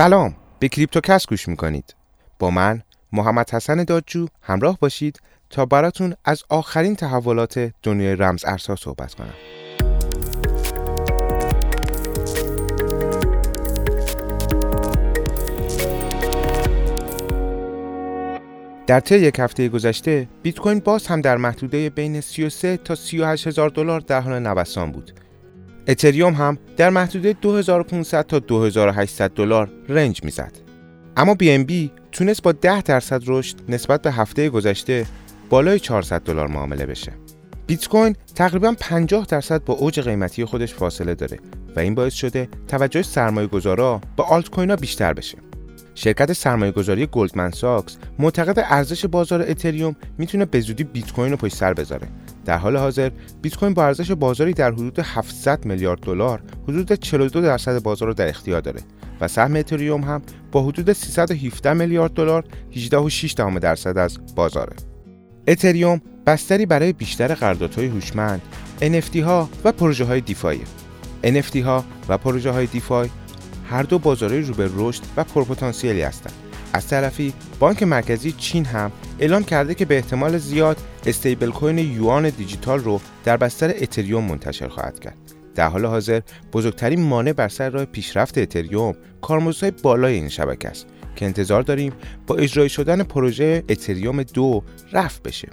سلام. به کریپتوکس گوش می‌کنید. با من محمد حسن دادجو همراه باشید تا براتون از آخرین تحولات دنیای رمز ارزها صحبت کنم. در طی یک هفته گذشته بیت کوین باز هم در محدوده بین 33 تا 38 هزار دلار در حال نوسان بود. اتریوم هم در محدوده 2500 تا 2800 دلار range می‌زد. اما BNB تونست با 10 درصد رشد نسبت به هفته گذشته بالای 400 دلار معامله بشه. بیت کوین تقریبا 50 درصد با اوج قیمتی خودش فاصله داره و این باعث شده توجه سرمایه گذارا به آلت کوین ها بیشتر بشه. شرکت سرمایه گذاری گلدمن ساکس معتقده ارزش بازار اتریوم می‌تونه به زودی بیت کوین رو پشت سر بذاره. در حال حاضر بیت کوین با ارزش بازاری در حدود 700 میلیارد دلار حدود 42 درصد بازار رو در اختیار داره و سهم اتریوم هم با حدود 317 میلیارد دلار 18.6 درصد از بازاره. اتریوم بستری برای بیشتر قراردادهای هوشمند، NFT ها و پروژه های دیفای. NFT ها و پروژه های دیفای هر دو بازارهای رو به رشد و پرپتانسیلی هستند. از طرفی بانک مرکزی چین هم اعلام کرده که به احتمال زیاد استیبل کوین یوان دیجیتال رو در بستر اتریوم منتشر خواهد کرد. در حال حاضر بزرگترین مانع بر سر راه پیشرفت اتریوم کارمزدهای بالای این شبکه است که انتظار داریم با اجرای شدن پروژه اتریوم دو رفع بشه.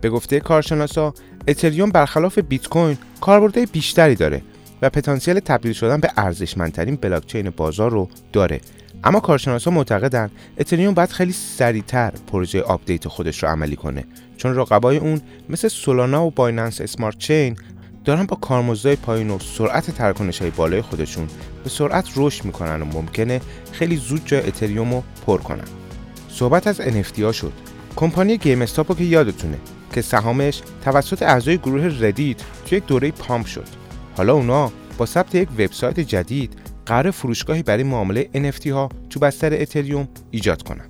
به گفته کارشناسا اتریوم برخلاف بیت کوین کاربردهای بیشتری داره و پتانسیل تبدیل شدن به ارزشمندترین بلاکچین بازار رو داره. اما کارشناسا معتقدند اتریوم باید خیلی سریعتر پروژه update خودش رو عملی کنه چون رقبای اون مثل سولانا و بایننس Smart Chain دارن با کارمزدهای پایین و سرعت تراکنش های بالای خودشون به سرعت رشد می‌کنن و ممکنه خیلی زود جای اتریوم رو پر کنن. صحبت از NFT ها شد. کمپانی گیم استاپ رو که یادتونه که سهامش توسط اعضای گروه ردیت توی یک دوره pump شد. حالا اونا با ثبت یک وبسایت جدید قرار فروشگاهی برای معامله NFT ها تو بستر اتریوم ایجاد کنن.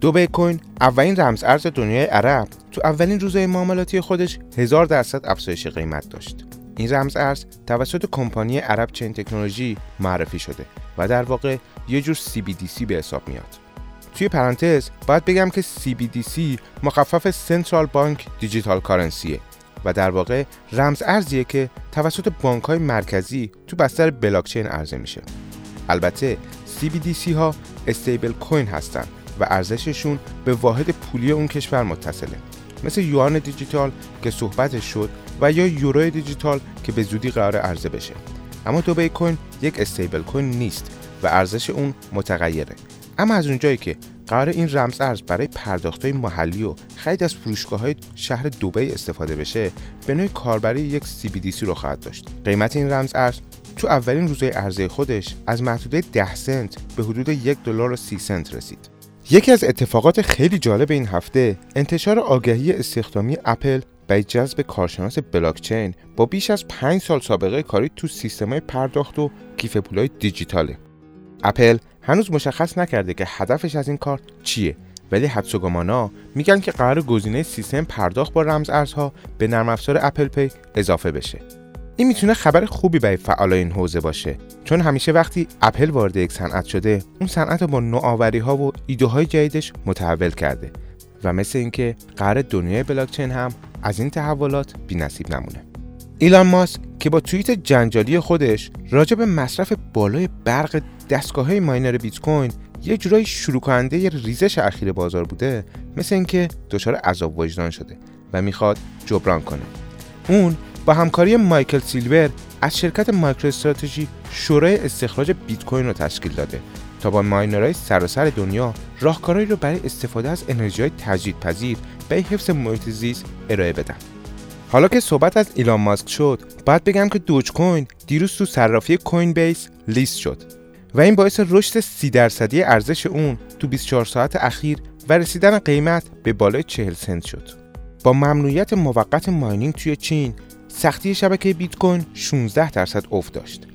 دو بیت کوین اولین رمز ارز دنیای عرب تو اولین روزهای معاملاتی خودش هزار درصد افزایش قیمت داشت. این رمز ارز توسط کمپانی عرب چین تکنولوژی معرفی شده و در واقع یه جور CBDC به حساب میاد. توی پرانتز باید بگم که CBDC مخفف سنترال بانک دیجیتال کارنسیه و در واقع رمز ارزیه که توسط بانک های مرکزی تو بستر بلاکچین عرضه میشه. البته CBDC ها استیبل کوین هستن و ارزششون به واحد پولی اون کشور متصله. مثل یوان دیجیتال که صحبتش شد و یا یورو دیجیتال که به زودی قرار عرضه بشه. اما دوبی کوین یک استیبل کوین نیست و ارزش اون متغیره. اما از اونجایی که قرار این رمز ارز برای پرداخت محلی و خرید از فروشگاه های شهر دوبی استفاده بشه به نوع کاربری یک CBDC رو خواهد داشت قیمت این رمز ارز تو اولین روزهای عرضه خودش از محدوده 10 سنت به حدود یک دلار و 30 سنت رسید یکی از اتفاقات خیلی جالب این هفته انتشار آگهی استخدامی اپل برای جذب کارشناس بلاکچین با بیش از 5 سال سابقه کاری تو سیستم‌های پرداخت و کیف پولای دیجیتاله. اپل هنوز مشخص نکرده که هدفش از این کار چیه ولی حدس و گمانا میگن که قرار گزینه سیستم پرداخت با رمز ارزها به نرم افزار اپل پی اضافه بشه. این می‌تونه خبر خوبی برای فعالای این حوزه باشه چون همیشه وقتی اپل وارد یک صنعت شده اون صنعت با نوآوری ها و ایده های جدیدش متحول کرده و مثل اینکه قرار دنیای بلاکچین هم از این تحولات نصیب نمونه. ایلان ماسک که با توییت جنجالی خودش راجع مصرف بالای برق دستگاه های ماینر بیت کوین یه جورایی شروع کننده ریزش اخیر بازار بوده مثل اینکه دچار عذاب وجدان شده و می‌خواد جبران کنه. اون با همکاری مایکل سیلور از شرکت مایکرو استراتژی شورای استخراج بیت کوین رو تشکیل داده تا با ماینرهای سراسر دنیا راهکارهایی رو برای استفاده از انرژی های تجدیدپذیر به حفظ محیط زیست ارائه بدن. حالا که صحبت از ایلان ماسک شد باید بگم که دوج کوین دیروز تو صرافی کوین بیس لیست شد. و این باعث رشد 30 درصدی ارزش اون تو 24 ساعت اخیر و رسیدن قیمت به بالای 40 سنت شد. با ممنوعیت موقت mining توی چین، سختی شبکه بیت کوین 16 درصد افت داشت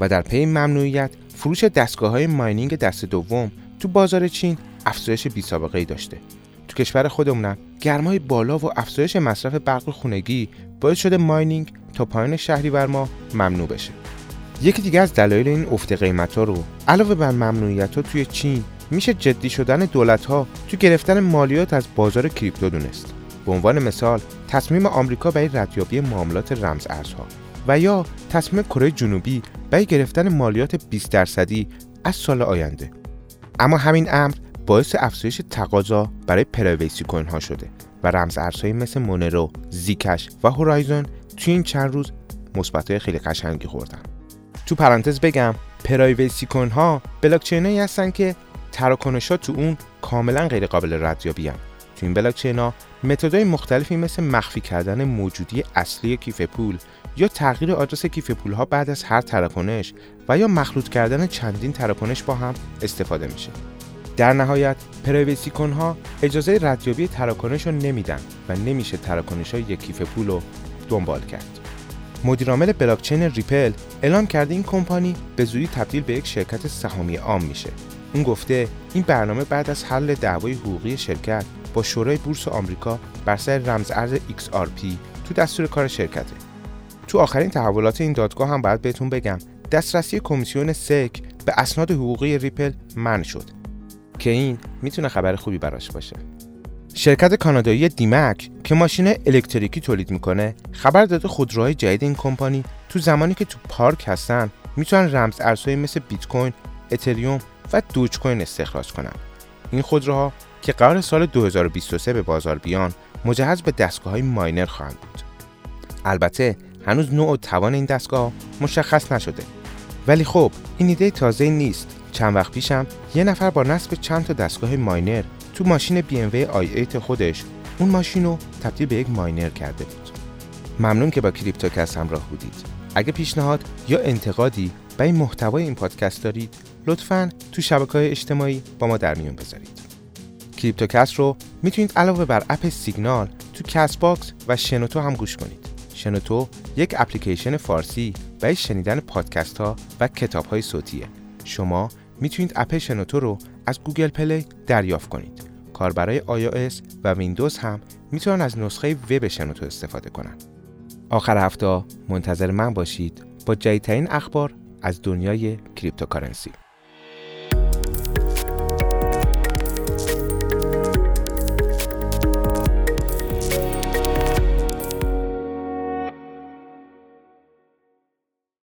و در پی ممنوعیت فروش دستگاه های mining دست دوم تو بازار چین افزایش بی سابقه ای داشته. تو کشور خودمونم گرمای بالا و افزایش مصرف برق خونگی باعث شده ماینینگ تا پایان شهریور ماه ممنوع بشه. یکی دیگه از دلایل این افت قیمت ها رو علاوه بر ممنوعیت ها توی چین میشه جدی شدن دولت ها تو گرفتن مالیات از بازار کریپتو دونست. به عنوان مثال تصمیم آمریکا برای ردیابی معاملات رمز ارزها و یا تصمیم کره جنوبی برای گرفتن مالیات 20 درصدی از سال آینده. اما همین امر باعث افزایش تقاضا برای پرایویسی کوین ها شده و رمز ارزهایی مثل مونرو، زیکش و هورایزون توی این چند روز مثبت‌های خیلی قشنگی خوردن. تو پرانتز بگم پرایویسی کوین ها بلاکچینایی هستن که تراکنش ها تو اون کاملا غیر قابل ردیابی. تو این بلاکچین ها متدهای مختلفی مثل مخفی کردن موجودی اصلی کیف پول یا تغییر آدرس کیف پول ها بعد از هر تراکنش و یا مخلوط کردن چندین تراکنش با هم استفاده میشه. در نهایت privacy ها اجازه ردیابی تراکنش رو نمیدن و نمیشه تراکنش های یک کیف پول رو دنبال کرد. مدیرعامل بلاکچین ریپل اعلام کرده این کمپانی به زودی تبدیل به یک شرکت سهامی عام میشه. اون گفته این برنامه بعد از حل دعوای حقوقی شرکت با شورای بورس آمریکا بر سر رمز ارز XRP تو دستور کار شرکته. تو آخرین تحولات این دادگاه هم باید بهتون بگم دسترسی کمیسیون سک به اسناد حقوقی ریپل منع شد که این می‌تونه خبر خوبی براش باشه. شرکت کانادایی دیمک که ماشین الکتریکی تولید می‌کنه خبر داده خودروهای جدید این کمپانی تو زمانی که تو پارک هستن می‌تونن رمز ارزهایی مثل بیت کوین، اتریوم و دوج کوین استخراج کنن. این خودروها که قراره سال 2023 به بازار بیان مجهز به دستگاه های ماینر خواهند بود. البته هنوز نوع و توان این دستگاه مشخص نشده. ولی خب این ایده تازه نیست. چند وقت پیشم یه نفر با نصب چند تا دستگاه ماینر تو ماشین BMW i8 خودش اون ماشین رو تبدیل به یک ماینر کرده بود. ممنون که با کریپتوکست همراه بودید. اگه پیشنهاد یا انتقادی به این محتوای این پادکست دارید لطفا تو شبکه اجتماعی با ما در میون بذارید. کریپتوکست رو می‌تونید علاوه بر اپ سیگنال تو کست باکس و شنوتو هم گوش کنید. شنوتو یک اپلیکیشن فارسی برای شنیدن پادکست ها و کتاب های صوتیه. شما می‌تونید اپ شنوتو رو از گوگل پلی دریافت کنید. کاربرای iOS و ویندوز هم می‌تونن از نسخه وب شنوتو استفاده کنن. آخر هفته منتظر من باشید با جدیدترین اخبار از دنیای cryptocurrency.